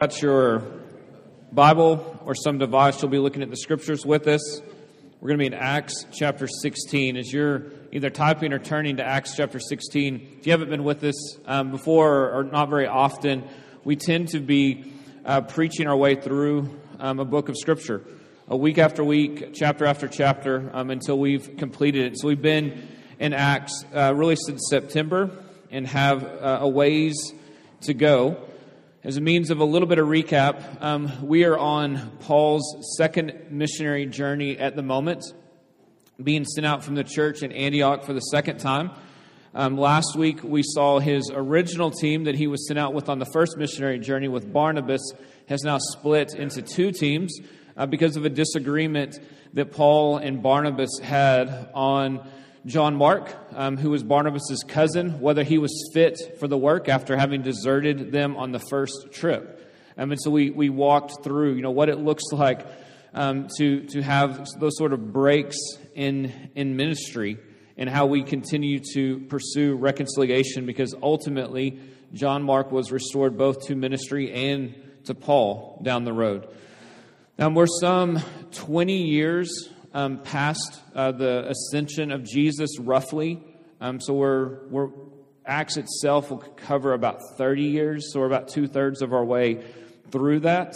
got your Bible or some device, you'll be looking at the scriptures with us. We're going to be in Acts chapter 16. As you're either typing or turning to Acts chapter 16, if you haven't been with us um, before or not very often, we tend to be uh, preaching our way through um, a book of scripture, a week after week, chapter after chapter, um, until we've completed it. So we've been in Acts uh, really since September and have uh, a ways to go. As a means of a little bit of recap, um, we are on Paul's second missionary journey at the moment, being sent out from the church in Antioch for the second time. Um, last week, we saw his original team that he was sent out with on the first missionary journey with Barnabas has now split into two teams uh, because of a disagreement that Paul and Barnabas had on John Mark, um, who was Barnabas' cousin, whether he was fit for the work after having deserted them on the first trip. Um, and so we, we walked through, you know, what it looks like um, to, to have those sort of breaks in, in ministry and how we continue to pursue reconciliation because ultimately John Mark was restored both to ministry and to Paul down the road. Now, we're some 20 years um, past uh, the ascension of Jesus, roughly. Um, so we're, we're Acts itself will cover about 30 years, so we're about two thirds of our way through that.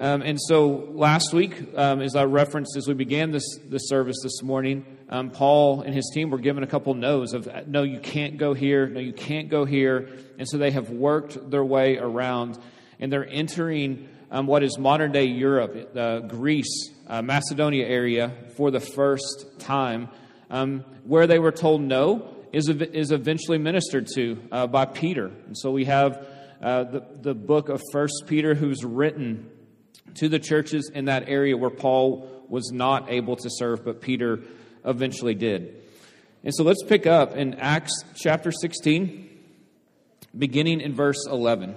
Um, and so last week, um, as I referenced as we began this, this service this morning, um, Paul and his team were given a couple no's of no, you can't go here, no, you can't go here. And so they have worked their way around and they're entering um, what is modern day Europe, uh, Greece, uh, Macedonia area for the first time, um, where they were told no is, is eventually ministered to uh, by Peter. And so we have uh, the, the book of First Peter, who's written to the churches in that area where Paul was not able to serve, but Peter eventually did. And so let's pick up in Acts chapter 16, beginning in verse 11.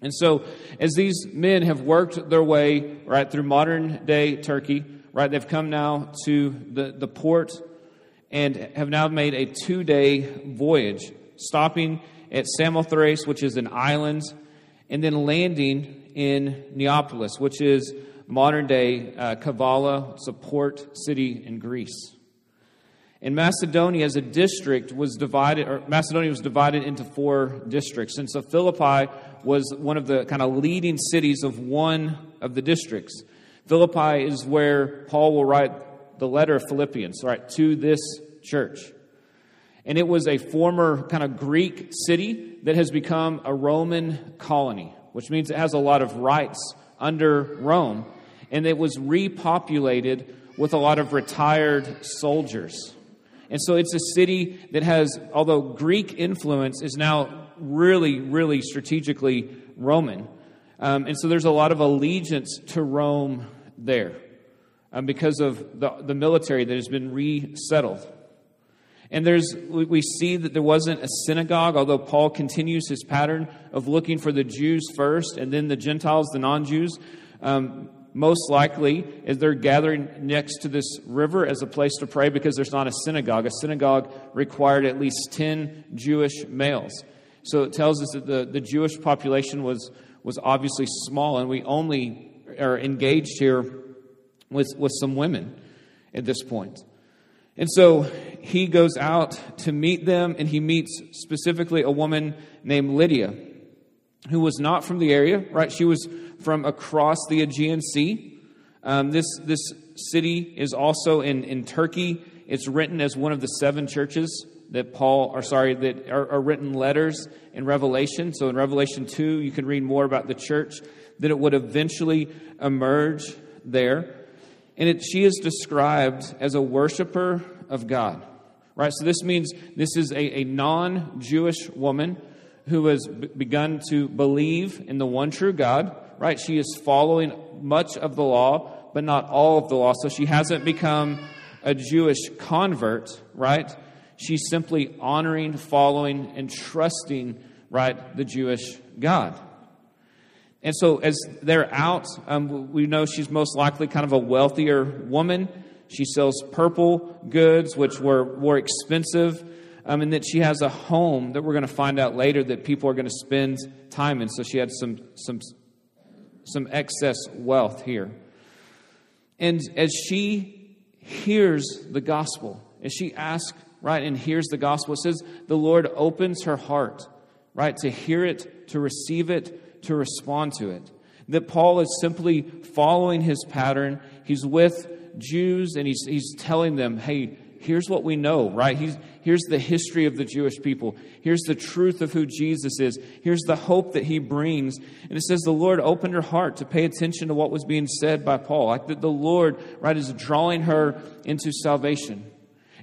And so, as these men have worked their way right through modern day Turkey, right, they've come now to the, the port and have now made a two day voyage, stopping at Samothrace, which is an island, and then landing in Neapolis, which is modern day uh, Kavala, it's a port city in Greece. And Macedonia as a district was divided, or Macedonia was divided into four districts. And so Philippi was one of the kind of leading cities of one of the districts. Philippi is where Paul will write the letter of Philippians, right, to this church. And it was a former kind of Greek city that has become a Roman colony, which means it has a lot of rights under Rome. And it was repopulated with a lot of retired soldiers. And so it's a city that has, although Greek influence is now really, really strategically Roman. Um, and so there's a lot of allegiance to Rome there um, because of the, the military that has been resettled. And there's, we see that there wasn't a synagogue, although Paul continues his pattern of looking for the Jews first and then the Gentiles, the non Jews. Um, most likely is they're gathering next to this river as a place to pray because there's not a synagogue. A synagogue required at least 10 Jewish males. So it tells us that the, the Jewish population was, was obviously small, and we only are engaged here with, with some women at this point. And so he goes out to meet them, and he meets specifically a woman named Lydia, who was not from the area, right? She was from across the Aegean Sea. Um, this, this city is also in, in Turkey. It's written as one of the seven churches that Paul, or sorry, that are, are written letters in Revelation. So in Revelation 2, you can read more about the church that it would eventually emerge there. And it, she is described as a worshiper of God. Right? So this means this is a, a non Jewish woman who has b- begun to believe in the one true God. Right? She is following much of the law, but not all of the law. So she hasn't become a Jewish convert, right? She's simply honoring, following, and trusting, right, the Jewish God. And so, as they're out, um, we know she's most likely kind of a wealthier woman. She sells purple goods, which were more expensive, um, and that she has a home that we're going to find out later that people are going to spend time in. So she had some some some excess wealth here. And as she hears the gospel, as she asks, right, and hears the gospel, it says the Lord opens her heart, right, to hear it, to receive it, to respond to it. That Paul is simply following his pattern. He's with Jews and he's, he's telling them, hey, here's what we know, right? He's, here's the history of the Jewish people. Here's the truth of who Jesus is. Here's the hope that he brings. And it says the Lord opened her heart to pay attention to what was being said by Paul. Like that the Lord, right, is drawing her into salvation.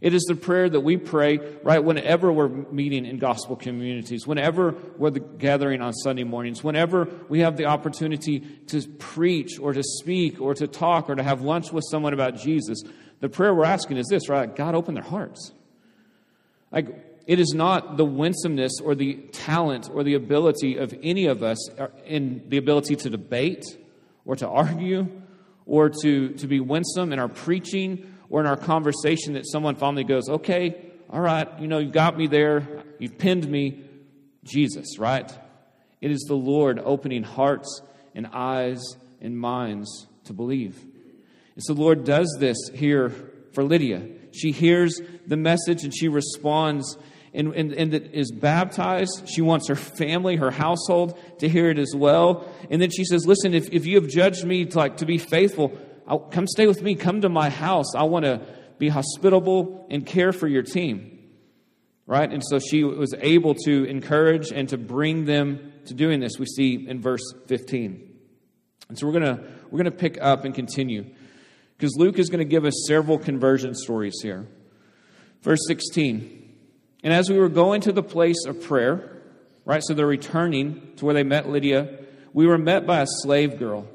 It is the prayer that we pray, right, whenever we're meeting in gospel communities, whenever we're gathering on Sunday mornings, whenever we have the opportunity to preach or to speak or to talk or to have lunch with someone about Jesus. The prayer we're asking is this, right? God, open their hearts. Like, it is not the winsomeness or the talent or the ability of any of us uh, in the ability to debate or to argue or to, to be winsome in our preaching or in our conversation that someone finally goes, okay, all right, you know, you've got me there, you've pinned me, Jesus, right? It is the Lord opening hearts and eyes and minds to believe. And so the Lord does this here for Lydia. She hears the message and she responds and, and, and is baptized. She wants her family, her household to hear it as well. And then she says, Listen, if, if you have judged me to, like, to be faithful, I'll, come stay with me. Come to my house. I want to be hospitable and care for your team. Right? And so she was able to encourage and to bring them to doing this. We see in verse 15. And so we're going to we're going to pick up and continue because Luke is going to give us several conversion stories here. Verse 16. And as we were going to the place of prayer, right? So they're returning to where they met Lydia. We were met by a slave girl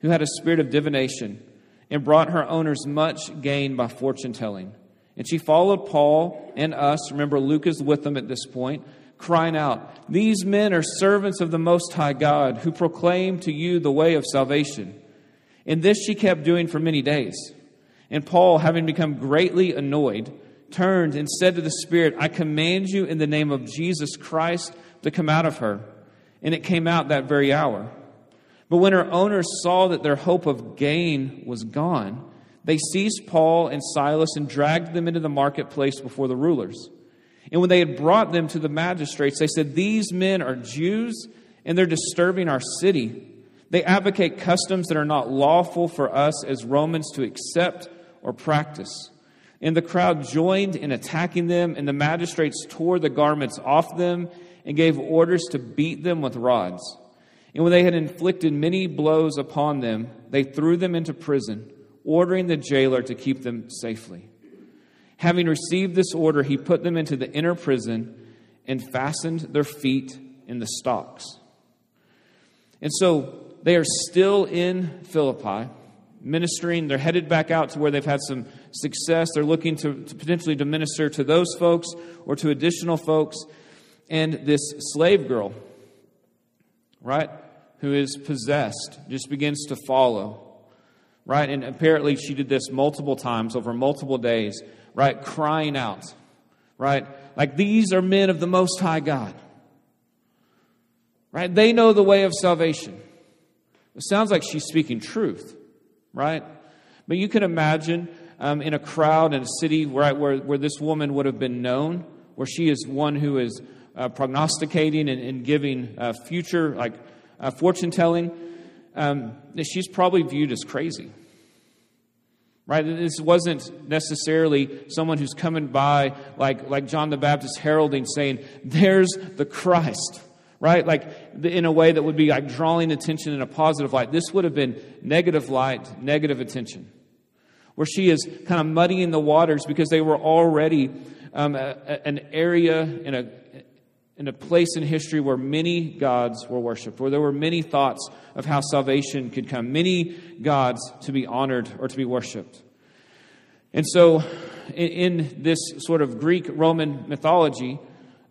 who had a spirit of divination and brought her owners much gain by fortune telling. And she followed Paul and us. Remember, Luke is with them at this point, crying out, These men are servants of the Most High God who proclaim to you the way of salvation. And this she kept doing for many days. And Paul, having become greatly annoyed, turned and said to the Spirit, I command you in the name of Jesus Christ to come out of her. And it came out that very hour. But when her owners saw that their hope of gain was gone, they seized Paul and Silas and dragged them into the marketplace before the rulers. And when they had brought them to the magistrates, they said, These men are Jews, and they're disturbing our city. They advocate customs that are not lawful for us as Romans to accept or practice. And the crowd joined in attacking them, and the magistrates tore the garments off them and gave orders to beat them with rods. And when they had inflicted many blows upon them, they threw them into prison, ordering the jailer to keep them safely. Having received this order, he put them into the inner prison and fastened their feet in the stocks. And so they are still in Philippi, ministering. They're headed back out to where they've had some success. They're looking to, to potentially to minister to those folks or to additional folks. And this slave girl, right? who is possessed just begins to follow, right? And apparently she did this multiple times over multiple days, right? Crying out, right? Like these are men of the Most High God, right? They know the way of salvation. It sounds like she's speaking truth, right? But you can imagine um, in a crowd in a city right, where, where this woman would have been known, where she is one who is uh, prognosticating and, and giving uh, future, like uh, fortune telling, um, she's probably viewed as crazy. Right? This wasn't necessarily someone who's coming by like, like John the Baptist heralding saying, There's the Christ. Right? Like in a way that would be like drawing attention in a positive light. This would have been negative light, negative attention. Where she is kind of muddying the waters because they were already um, a, a, an area in a, in a place in history where many gods were worshiped, where there were many thoughts of how salvation could come, many gods to be honored or to be worshiped. And so, in, in this sort of Greek Roman mythology,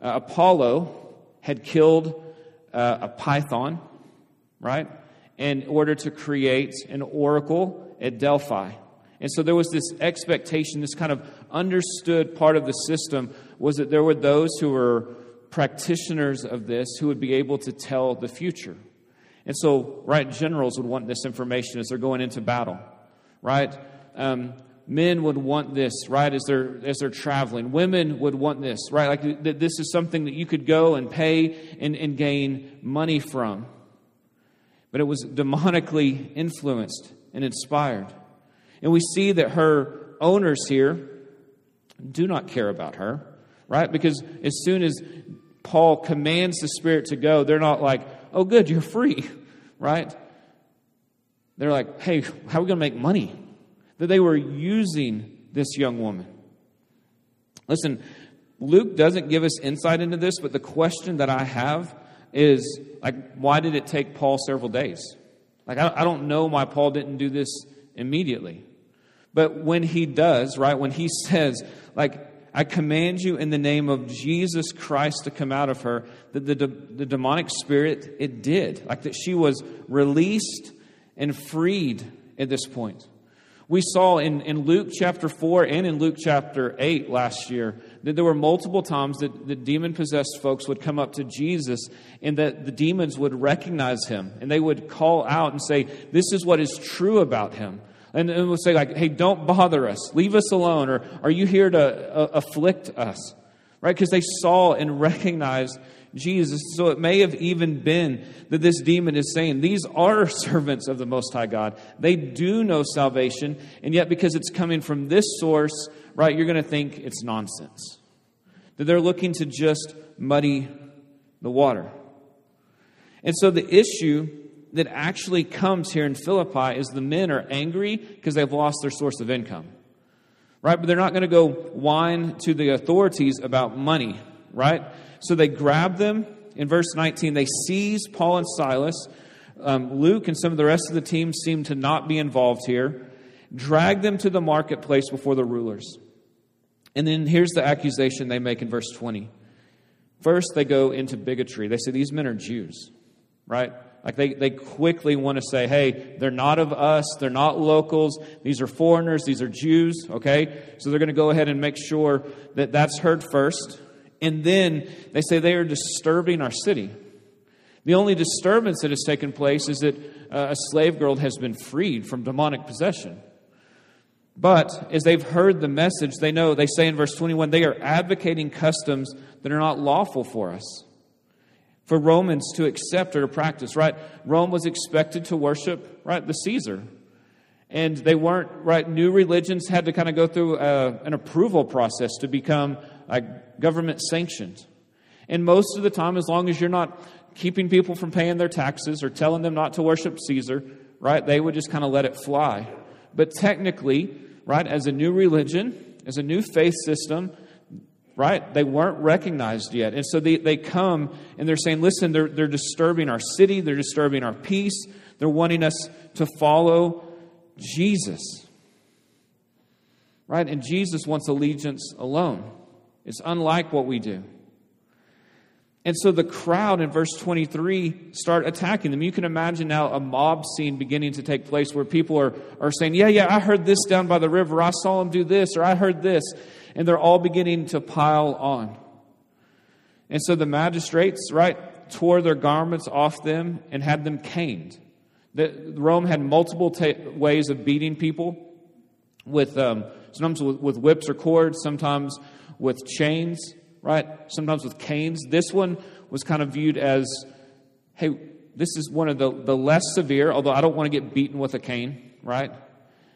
uh, Apollo had killed uh, a python, right, in order to create an oracle at Delphi. And so there was this expectation, this kind of understood part of the system was that there were those who were practitioners of this who would be able to tell the future. And so, right, generals would want this information as they're going into battle, right? Um, men would want this, right, as they're, as they're traveling. Women would want this, right? Like that this is something that you could go and pay and, and gain money from. But it was demonically influenced and inspired. And we see that her owners here do not care about her, right? Because as soon as Paul commands the Spirit to go, they're not like, oh, good, you're free, right? They're like, hey, how are we going to make money? That they were using this young woman. Listen, Luke doesn't give us insight into this, but the question that I have is like, why did it take Paul several days? Like, I don't know why Paul didn't do this immediately. But when he does, right, when he says, like, I command you in the name of Jesus Christ to come out of her, that the, the demonic spirit, it did. Like that she was released and freed at this point. We saw in, in Luke chapter 4 and in Luke chapter 8 last year that there were multiple times that the demon possessed folks would come up to Jesus and that the demons would recognize him and they would call out and say, This is what is true about him and, and we'll say like, "Hey, don't bother us. Leave us alone." Or, "Are you here to uh, afflict us?" Right? Because they saw and recognized Jesus. So it may have even been that this demon is saying, These are servants of the Most High God. They do know salvation, and yet because it's coming from this source, right, you're going to think it's nonsense. That they're looking to just muddy the water. And so the issue that actually comes here in Philippi is the men are angry because they've lost their source of income. Right? But they're not going to go whine to the authorities about money, right? So they grab them. In verse 19, they seize Paul and Silas. Um, Luke and some of the rest of the team seem to not be involved here. Drag them to the marketplace before the rulers. And then here's the accusation they make in verse 20. First, they go into bigotry. They say, These men are Jews, right? Like they, they quickly want to say, hey, they're not of us, they're not locals, these are foreigners, these are Jews, okay? So they're going to go ahead and make sure that that's heard first. And then they say they are disturbing our city. The only disturbance that has taken place is that uh, a slave girl has been freed from demonic possession. But as they've heard the message, they know, they say in verse 21, they are advocating customs that are not lawful for us for Romans to accept or to practice, right? Rome was expected to worship, right, the Caesar. And they weren't, right? New religions had to kind of go through a, uh, an approval process to become government sanctioned. And most of the time, as long as you're not keeping people from paying their taxes or telling them not to worship Caesar, right, they would just kind of let it fly. But technically, right, as a new religion, as a new faith system, right? They weren't recognized yet. And so they, they come and they're saying, listen, they're, they're disturbing our city, they're disturbing our peace, they're wanting us to follow Jesus. Right? And Jesus wants allegiance alone. It's unlike what we do. And so the crowd in verse 23 start attacking them. You can imagine now a mob scene beginning to take place where people are, are saying, Yeah, yeah, I heard this down by the river. I saw him do this, or I heard this and they're all beginning to pile on. And so the magistrates, right, tore their garments off them and had them caned. The, Rome had multiple ways of beating people with um, sometimes with, with whips or cords, sometimes with chains, right? Sometimes with canes. This one was kind of viewed as, hey, this is one of the, the less severe, although I don't want to get beaten with a cane, right?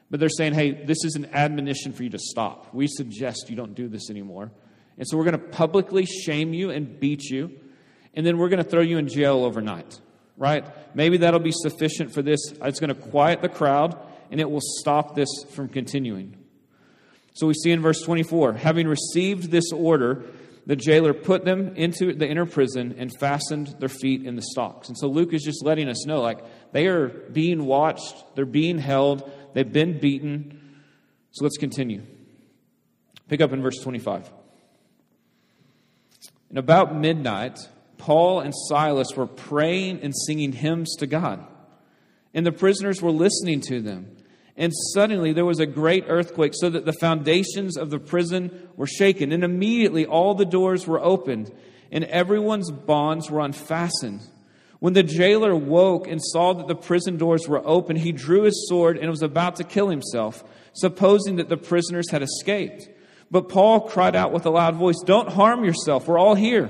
But they're saying, hey, this is an admonition for you to stop. We suggest you don't do this anymore. And so we're going to publicly shame you and beat you, and then we're going to throw you in jail overnight, right? Maybe that'll be sufficient for this. It's going to quiet the crowd, and it will stop this from continuing. So we see in verse 24 having received this order, the jailer put them into the inner prison and fastened their feet in the stocks. And so Luke is just letting us know like they are being watched, they're being held, they've been beaten. So let's continue. Pick up in verse 25. And about midnight, Paul and Silas were praying and singing hymns to God. And the prisoners were listening to them. And suddenly there was a great earthquake, so that the foundations of the prison were shaken. And immediately all the doors were opened, and everyone's bonds were unfastened. When the jailer woke and saw that the prison doors were open, he drew his sword and was about to kill himself, supposing that the prisoners had escaped. But Paul cried out with a loud voice, Don't harm yourself, we're all here.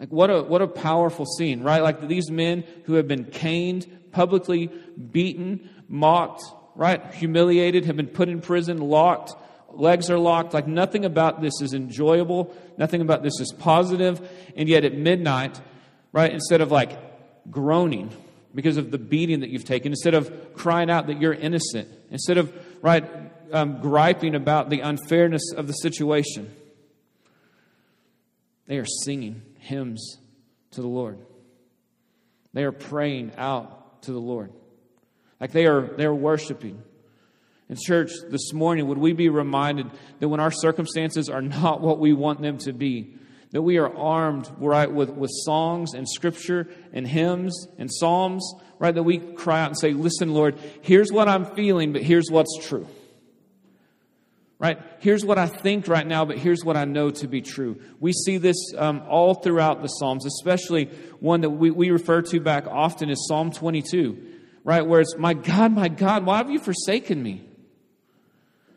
Like, what a, what a powerful scene, right? Like these men who have been caned, publicly beaten, mocked, right? Humiliated, have been put in prison, locked, legs are locked. Like, nothing about this is enjoyable. Nothing about this is positive. And yet, at midnight, right, instead of like groaning because of the beating that you've taken, instead of crying out that you're innocent, instead of, right, um, griping about the unfairness of the situation, they are singing hymns to the Lord. They are praying out to the Lord. Like they are they're worshiping. In church this morning, would we be reminded that when our circumstances are not what we want them to be, that we are armed right with, with songs and scripture and hymns and psalms, right? That we cry out and say, Listen, Lord, here's what I'm feeling, but here's what's true right? Here's what I think right now, but here's what I know to be true. We see this um, all throughout the Psalms, especially one that we, we refer to back often is Psalm 22, right? Where it's, My God, my God, why have you forsaken me?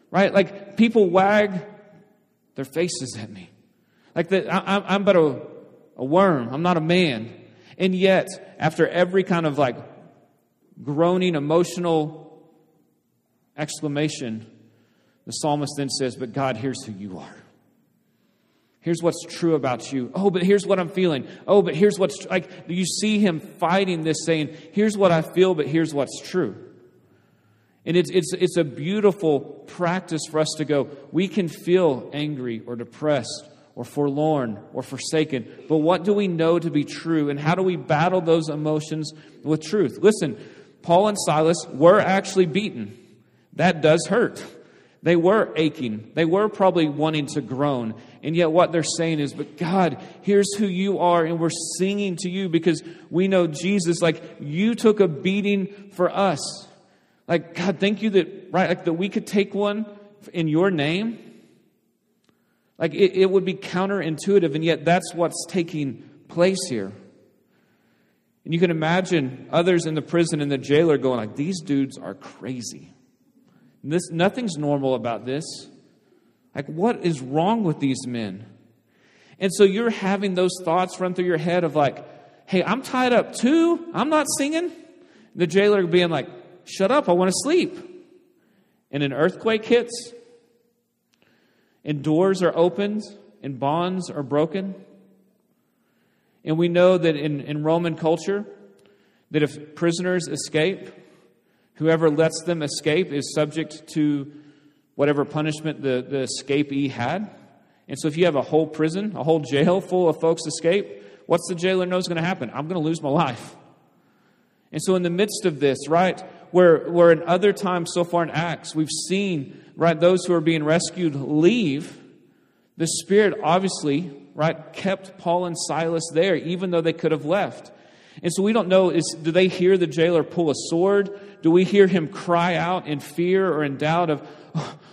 Right? Like people wag their faces at me. Like that, I'm but a, a worm, I'm not a man. And yet, after every kind of like groaning, emotional exclamation, the psalmist then says, But God, here's who you are. Here's what's true about you. Oh, but here's what I'm feeling. Oh, but here's what's like you see him fighting this, saying, Here's what I feel, but here's what's true. And it's, it's, it's a beautiful practice for us to go, we can feel angry or depressed or forlorn or forsaken, but what do we know to be true? And how do we battle those emotions with truth? Listen, Paul and Silas were actually beaten. That does hurt. They were aching. They were probably wanting to groan. And yet, what they're saying is, But God, here's who you are, and we're singing to you because we know Jesus, like, you took a beating for us. Like, God, thank you that, right, like, that we could take one in your name. Like, it, it would be counterintuitive, and yet that's what's taking place here. And you can imagine others in the prison and the jailer going like, these dudes are crazy. This, nothing's normal about this. Like, what is wrong with these men? And so you're having those thoughts run through your head of like, hey, I'm tied up too. I'm not singing. The jailer being like, shut up, I want to sleep. And an earthquake hits, and doors are opened, and bonds are broken. And we know that in, in Roman culture, that if prisoners escape, whoever lets them escape is subject to whatever punishment the, the escapee had. And so if you have a whole prison, a whole jail full of folks escape, what's the jailer know is going to happen? I'm going to lose my life. And so in the midst of this, right, where, where in other times so far in Acts, we've seen, right, those who are being rescued leave, the Spirit obviously, right, kept Paul and Silas there, even though they could have left. And so we don't know is do they hear the jailer pull a sword? Do we hear him cry out in fear or in doubt of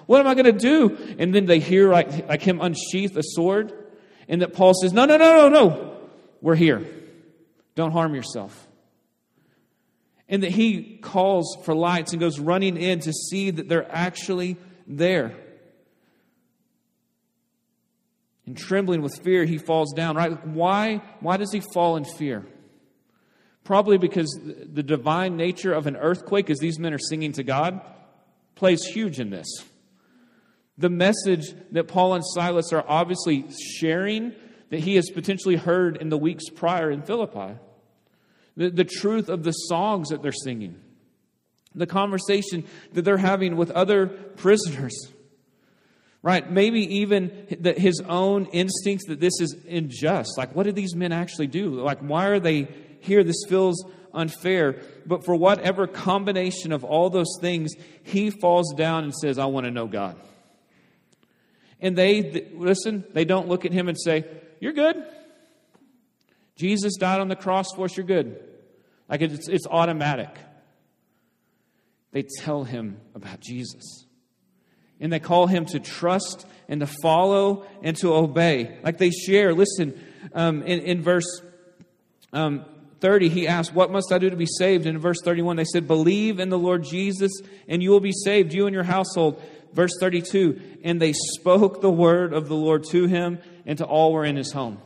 what am I going to do? And then they hear like, like him unsheath a sword. And that Paul says, No, no, no, no, no. We're here. Don't harm yourself. And that he calls for lights and goes running in to see that they're actually there. And trembling with fear, he falls down. Right? Why, why does he fall in fear? Probably because the divine nature of an earthquake, as these men are singing to God, plays huge in this the message that Paul and Silas are obviously sharing that he has potentially heard in the weeks prior in Philippi. The, the truth of the songs that they're singing, the conversation that they're having with other prisoners. Right? Maybe even the, his own instincts that this is unjust. Like, what did these men actually do? Like, why are they here? This feels unfair. But for whatever combination of all those things, he falls down and says, I want to know God. And they, listen, they don't look at him and say, You're good. Jesus died on the cross for us, you're good. Like it's, it's automatic. They tell him about Jesus. And they call him to trust and to follow and to obey. Like they share. Listen, um, in, in verse um, 30, he asked, What must I do to be saved? And in verse 31, they said, Believe in the Lord Jesus, and you will be saved, you and your household verse 32 and they spoke the word of the Lord to him and to all were in his home.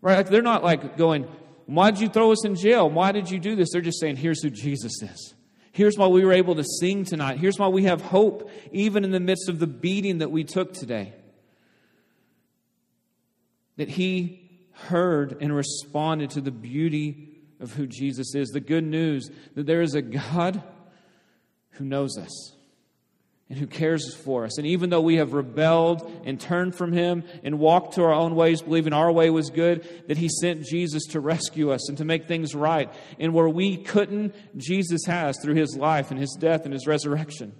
Right? Like they're not like going, Why did you throw us in jail? Why did you do this? They're just saying, Here's who Jesus is. Here's why we were able to sing tonight. Here's why we have hope, even in the midst of the beating that we took today. That he heard and responded to the beauty of who Jesus is. The good news that there is a God who knows us and who cares for us. And even though we have rebelled and turned from Him and walked to our own ways, believing our way was good, that He sent Jesus to rescue us and to make things right. And where we couldn't, Jesus has through His life and His death and His resurrection.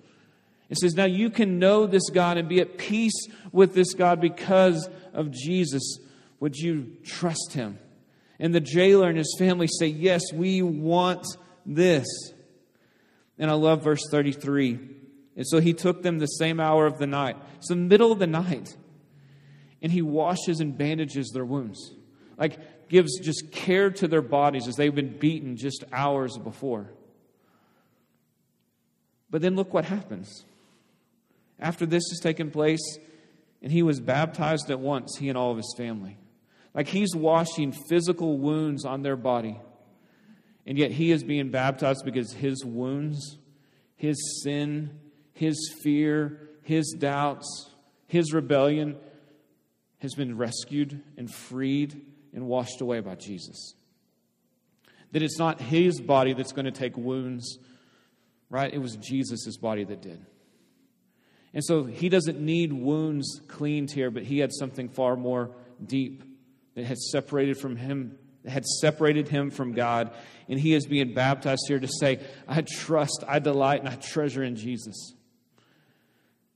It says, Now you can know this God and be at peace with this God because of Jesus. Would you trust Him? And the jailer and his family say, Yes, we want this. And I love verse 33. And so he took them the same hour of the night. It's the middle of the night. And he washes and bandages their wounds. Like, gives just care to their bodies as they've been beaten just hours before. But then look what happens. After this has taken place, and he was baptized at once, he and all of his family. Like he's washing physical wounds on their body. And yet he is being baptized because his wounds, his sin, his fear, his doubts, his rebellion has been rescued and freed and washed away by Jesus. That it's not his body that's going to take wounds, right? It was Jesus' body that did. And so he doesn't need wounds cleaned here, but he had something far more deep that had separated from him had separated him from God, and he is being baptized here to say, I trust, I delight, and I treasure in Jesus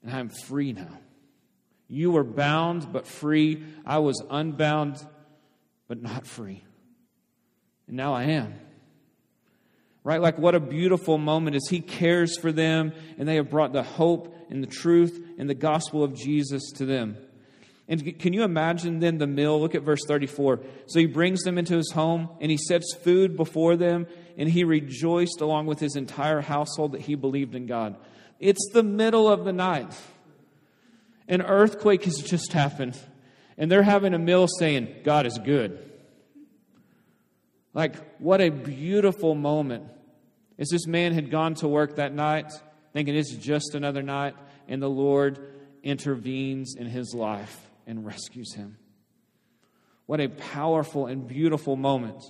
and I'm free now. You were bound but free. I was unbound but not free. And now I am. Right? Like, what a beautiful moment as He cares for them and they have brought the hope and the truth and the gospel of Jesus to them. And can you imagine then the meal? Look at verse 34. So he brings them into his home and he sets food before them and he rejoiced along with his entire household that he believed in God. It's the middle of the night. An earthquake has just happened and they're having a meal saying, God is good. Like, what a beautiful moment. As this man had gone to work that night, thinking it's just another night, and the Lord intervenes in his life and rescues him. What a powerful and beautiful moment.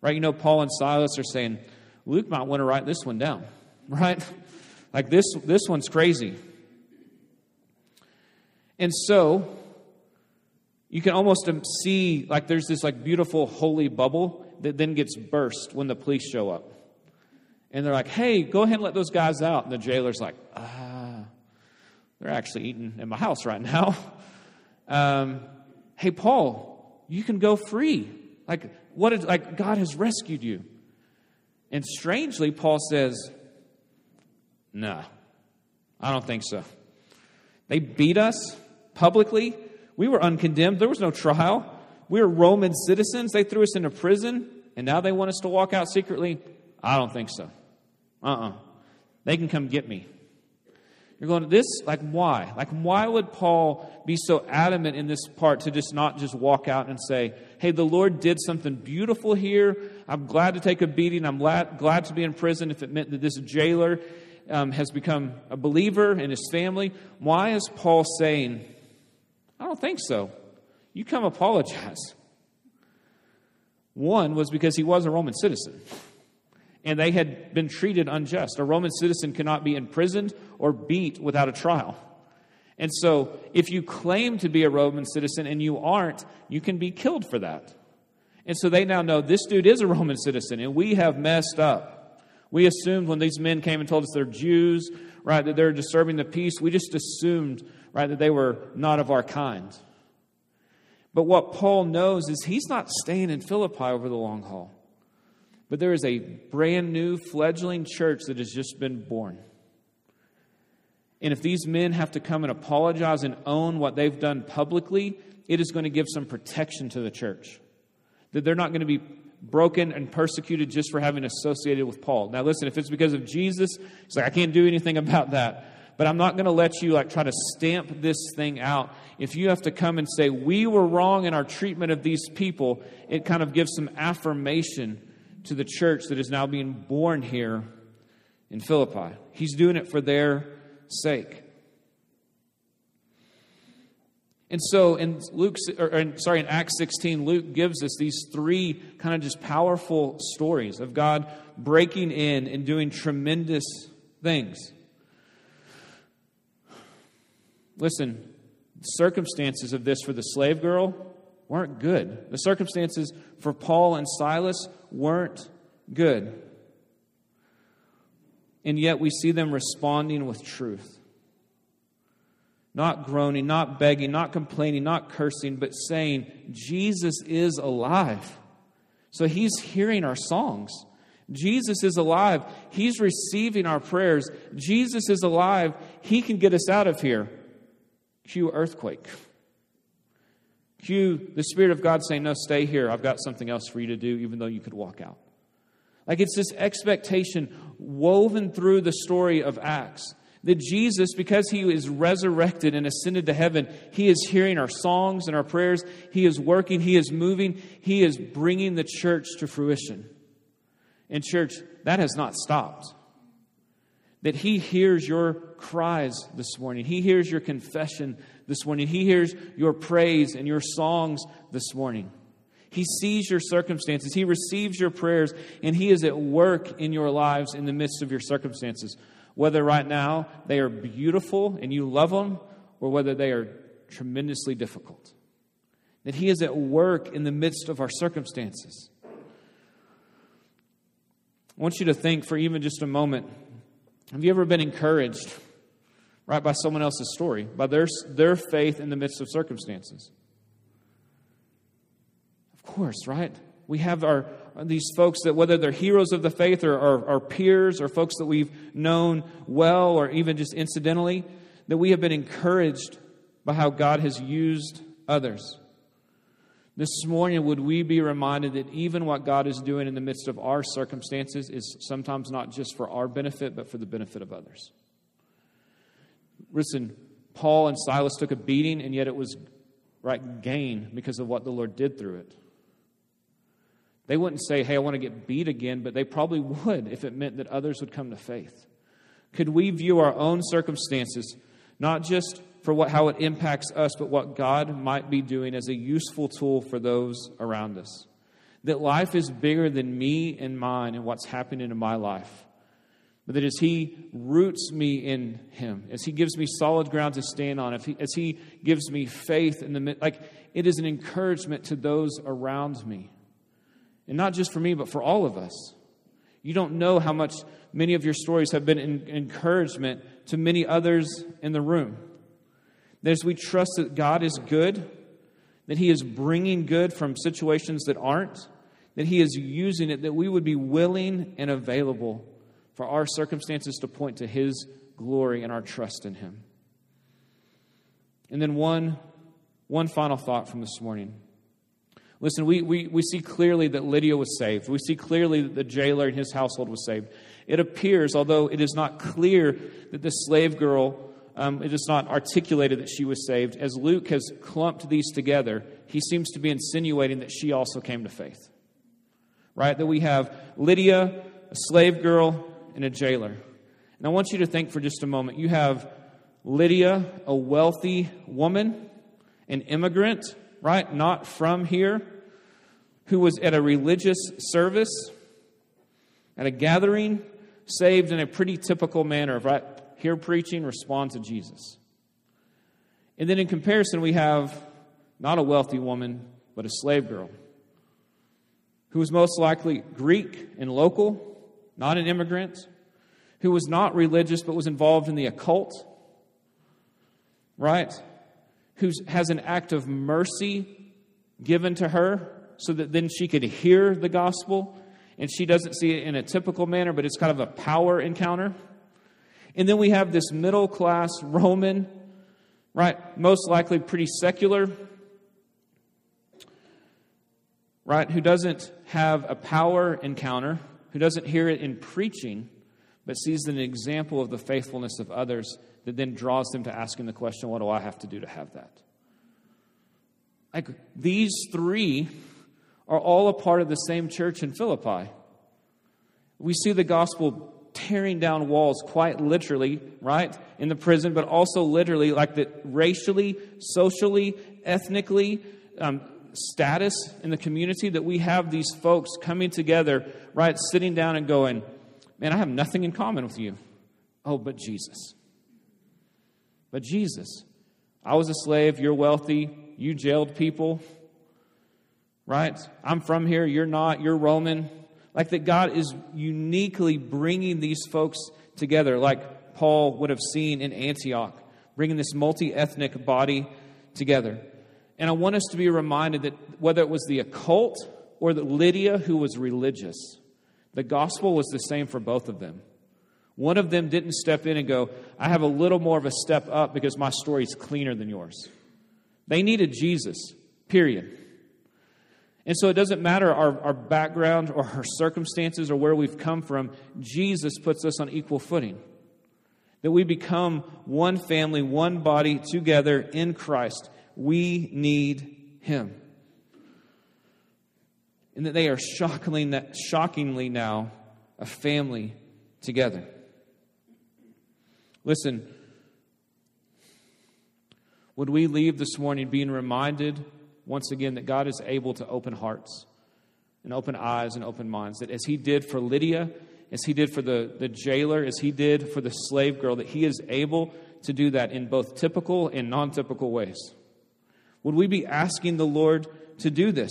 Right? You know, Paul and Silas are saying, Luke might want to write this one down. Right? Like this, this one's crazy. And so, you can almost see like there's this like beautiful holy bubble that then gets burst when the police show up. And they're like, hey, go ahead and let those guys out. And the jailer's like, ah, they're actually eating in my house right now. um, hey, Paul, you can go free. Like, what is, like, God has rescued you. And strangely, Paul says, no, I don't think so. They beat us publicly. We were uncondemned. There was no trial. We were Roman citizens. They threw us into prison, and now they want us to walk out secretly. I don't think so. Uh uh-uh. uh They can come get me. You're going, this, like, why? Like, why would Paul be so adamant in this part to just not just walk out and say, hey, the Lord did something beautiful here. I'm glad to take a beating. I'm glad, glad to be in prison if it meant that this jailer um, has become a believer in his family. Why is Paul saying, I don't think so? You come apologize. One was because he was a Roman citizen and they had been treated unjust. A Roman citizen cannot be imprisoned or beat without a trial. And so, if you claim to be a Roman citizen and you aren't, you can be killed for that. And so they now know this dude is a Roman citizen, and we have messed up. We assumed when these men came and told us they're Jews, right, that they're disturbing the peace, we just assumed, right, that they were not of our kind. But what Paul knows is he's not staying in Philippi over the long haul. But there is a brand new fledgling church that has just been born. And if these men have to come and apologize and own what they've done publicly, it is going to give some protection to the church. That they're not going to be broken and persecuted just for having associated with Paul. Now, listen, if it's because of Jesus, it's like, I can't do anything about that. But I'm not going to let you like try to stamp this thing out. If you have to come and say, we were wrong in our treatment of these people, it kind of gives some affirmation to the church that is now being born here in Philippi. He's doing it for their sake. And so in Luke, or sorry, in Acts 16, Luke gives us these three kind of just powerful stories of God breaking in and doing tremendous things. Listen, the circumstances of this for the slave girl weren't good. The circumstances for Paul and Silas weren't good. And yet we see them responding with truth. Not groaning, not begging, not complaining, not cursing, but saying, Jesus is alive. So he's hearing our songs. Jesus is alive. He's receiving our prayers. Jesus is alive. He can get us out of here. Cue earthquake. Cue the Spirit of God saying, No, stay here. I've got something else for you to do, even though you could walk out. Like it's this expectation woven through the story of Acts that Jesus, because he is resurrected and ascended to heaven, he is hearing our songs and our prayers. He is working, he is moving, he is bringing the church to fruition. And, church, that has not stopped. That he hears your cries this morning, he hears your confession this morning. He hears your praise and your songs this morning. He sees your circumstances. He receives your prayers, and He is at work in your lives in the midst of your circumstances. Whether right now they are beautiful and you love them, or whether they are tremendously difficult. That He is at work in the midst of our circumstances. I want you to think for even just a moment have you ever been encouraged? right, by someone else's story, by their, their faith in the midst of circumstances. Of course, right? We have our these folks that whether they're heroes of the faith or our peers or folks that we've known well or even just incidentally, that we have been encouraged by how God has used others. This morning, would we be reminded that even what God is doing in the midst of our circumstances is sometimes not just for our benefit, but for the benefit of others? Listen, Paul and Silas took a beating, and yet it was right gain because of what the Lord did through it. They wouldn't say, Hey, I want to get beat again, but they probably would if it meant that others would come to faith. Could we view our own circumstances not just for what, how it impacts us, but what God might be doing as a useful tool for those around us. That life is bigger than me and mine and what's happening in my life. But that as He roots me in Him, as He gives me solid ground to stand on, he, as He gives me faith in the like, it is an encouragement to those around me. And not just for me, but for all of us. You don't know how much many of your stories have been an encouragement to many others in the room. That as we trust that God is good, that He is bringing good from situations that aren't, that He is using it, that we would be willing and available for our circumstances to point to His glory and our trust in Him. And then one, one final thought from this morning. Listen, we, we, we see clearly that Lydia was saved. We see clearly that the jailer and his household was saved. It appears, although it is not clear that the slave girl um, it is not articulated that she was saved. As Luke has clumped these together, he seems to be insinuating that she also came to faith. Right? That we have Lydia, a slave girl, and a jailer. And I want you to think for just a moment. You have Lydia, a wealthy woman, an immigrant, right? Not from here, who was at a religious service, at a gathering, saved in a pretty typical manner, of right? hear preaching, respond to Jesus. And then in comparison, we have not a wealthy woman, but a slave girl who was most likely Greek and local, not an immigrant, who was not religious but was involved in the occult, right? Who has an act of mercy given to her so that then she could hear the gospel and she doesn't see it in a typical manner, but it's kind of a power encounter. And then we have this middle class Roman, right? Most likely pretty secular, right? Who doesn't have a power encounter, who doesn't hear it in preaching, but sees an example of the faithfulness of others that then draws them to asking the question, what do I have to do to have that? Like these three are all a part of the same church in Philippi. We see the gospel tearing down walls, quite literally, right, in the prison, but also literally, like the racially, socially, ethnically, um, status in the community, that we have these folks coming together, right, sitting down and going, Man, I have nothing in common with you. Oh, but Jesus. But Jesus. I was a slave, you're wealthy, you jailed people, right? I'm from here, you're not, you're Roman. Like that God is uniquely bringing these folks together, like Paul would have seen in Antioch, bringing this multi ethnic body together. And I want us to be reminded that whether it was the occult or that Lydia, who was religious, the gospel was the same for both of them. One of them didn't step in and go, I have a little more of a step up because my story is cleaner than yours. They needed Jesus, period. And so it doesn't matter our, our background or our circumstances or where we've come from, Jesus puts us on equal footing. That we become one family, one body together in Christ. We need Him. And that they are shockingly, shockingly now a family together. Listen, would we leave this morning being reminded once again that God is able to open hearts and open eyes and open minds. That as He did for Lydia, as He did for the, the jailer, as He did for the slave girl, that He is able to do that in both typical and non typical ways. Would we be asking the Lord to do this?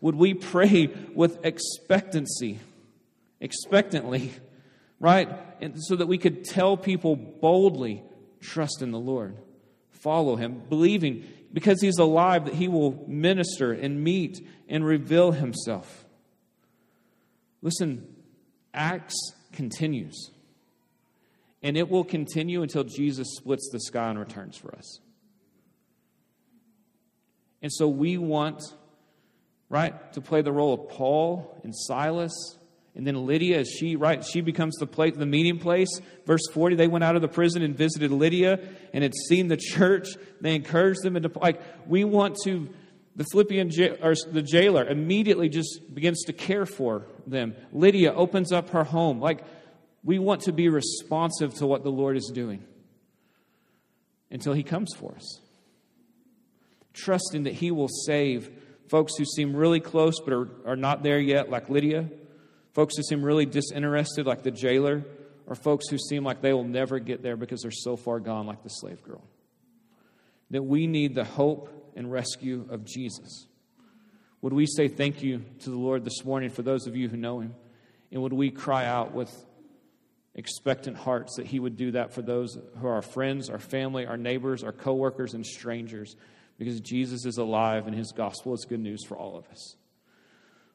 Would we pray with expectancy, expectantly, right? And so that we could tell people boldly, trust in the Lord, follow Him, believing because he's alive that he will minister and meet and reveal himself. Listen, Acts continues. And it will continue until Jesus splits the sky and returns for us. And so we want, right, to play the role of Paul and Silas. And then Lydia, as she, right, she becomes the place, the meeting place. Verse 40, they went out of the prison and visited Lydia and had seen the church. They encouraged them into, like, we want to, the Philippian, or the jailer immediately just begins to care for them. Lydia opens up her home. Like, we want to be responsive to what the Lord is doing until He comes for us. Trusting that He will save folks who seem really close but are, are not there yet, like Lydia, folks who seem really disinterested, like the jailer, or folks who seem like they will never get there because they're so far gone, like the slave girl. That we need the hope and rescue of Jesus. Would we say thank you to the Lord this morning for those of you who know Him? And would we cry out with expectant hearts that He would do that for those who are our friends, our family, our neighbors, our coworkers, and strangers, because Jesus is alive and His gospel is good news for all of us.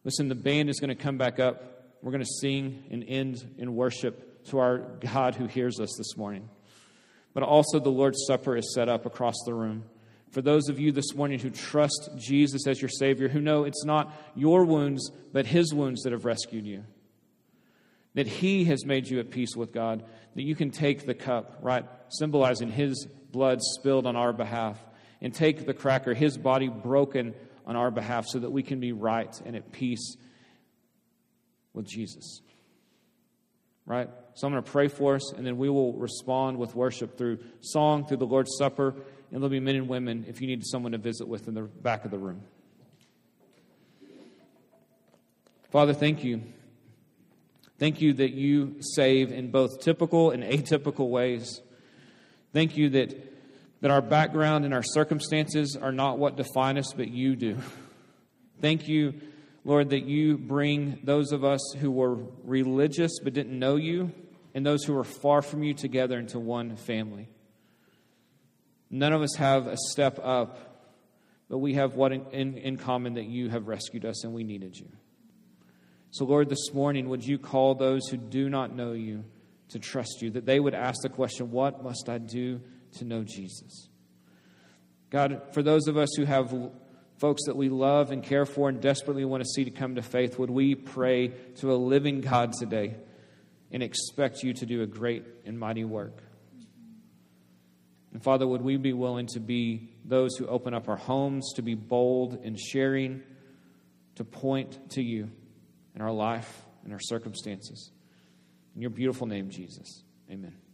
Listen, the band is going to come back up. We're going to sing and end in worship to our God who hears us this morning. But also, the Lord's Supper is set up across the room. For those of you this morning who trust Jesus as your Savior, who know it's not your wounds, but His wounds that have rescued you that He has made you at peace with God, that you can take the cup, right, symbolizing His blood spilled on our behalf, and take the cracker, His body broken on our behalf, so that we can be right and at peace with Jesus. Right? So I'm going to pray for us, and then we will respond with worship through song, through the Lord's Supper, and there'll be men and women if you need someone to visit with in the back of the room. Father, thank you Thank you that you save in both typical and atypical ways. Thank you that, that our background and our circumstances are not what define us, but you do. Thank you, Lord, that you bring those of us who were religious but didn't know you and those who were far from you together into one family. None of us have a step up, but we have what in, in, in common that you have rescued us and we needed you. So, Lord, this morning, would you call those who do not know you to trust you, that they would ask the question, What must I do to know Jesus? God, for those of us who have folks that we love and care for and desperately want to see to come to faith, would we pray to a living God today and expect you to do a great and mighty work? And Father, would we be willing to be those who open up our homes, to be bold in sharing, to point to you? in our life, in our circumstances. In your beautiful name, Jesus. Amen.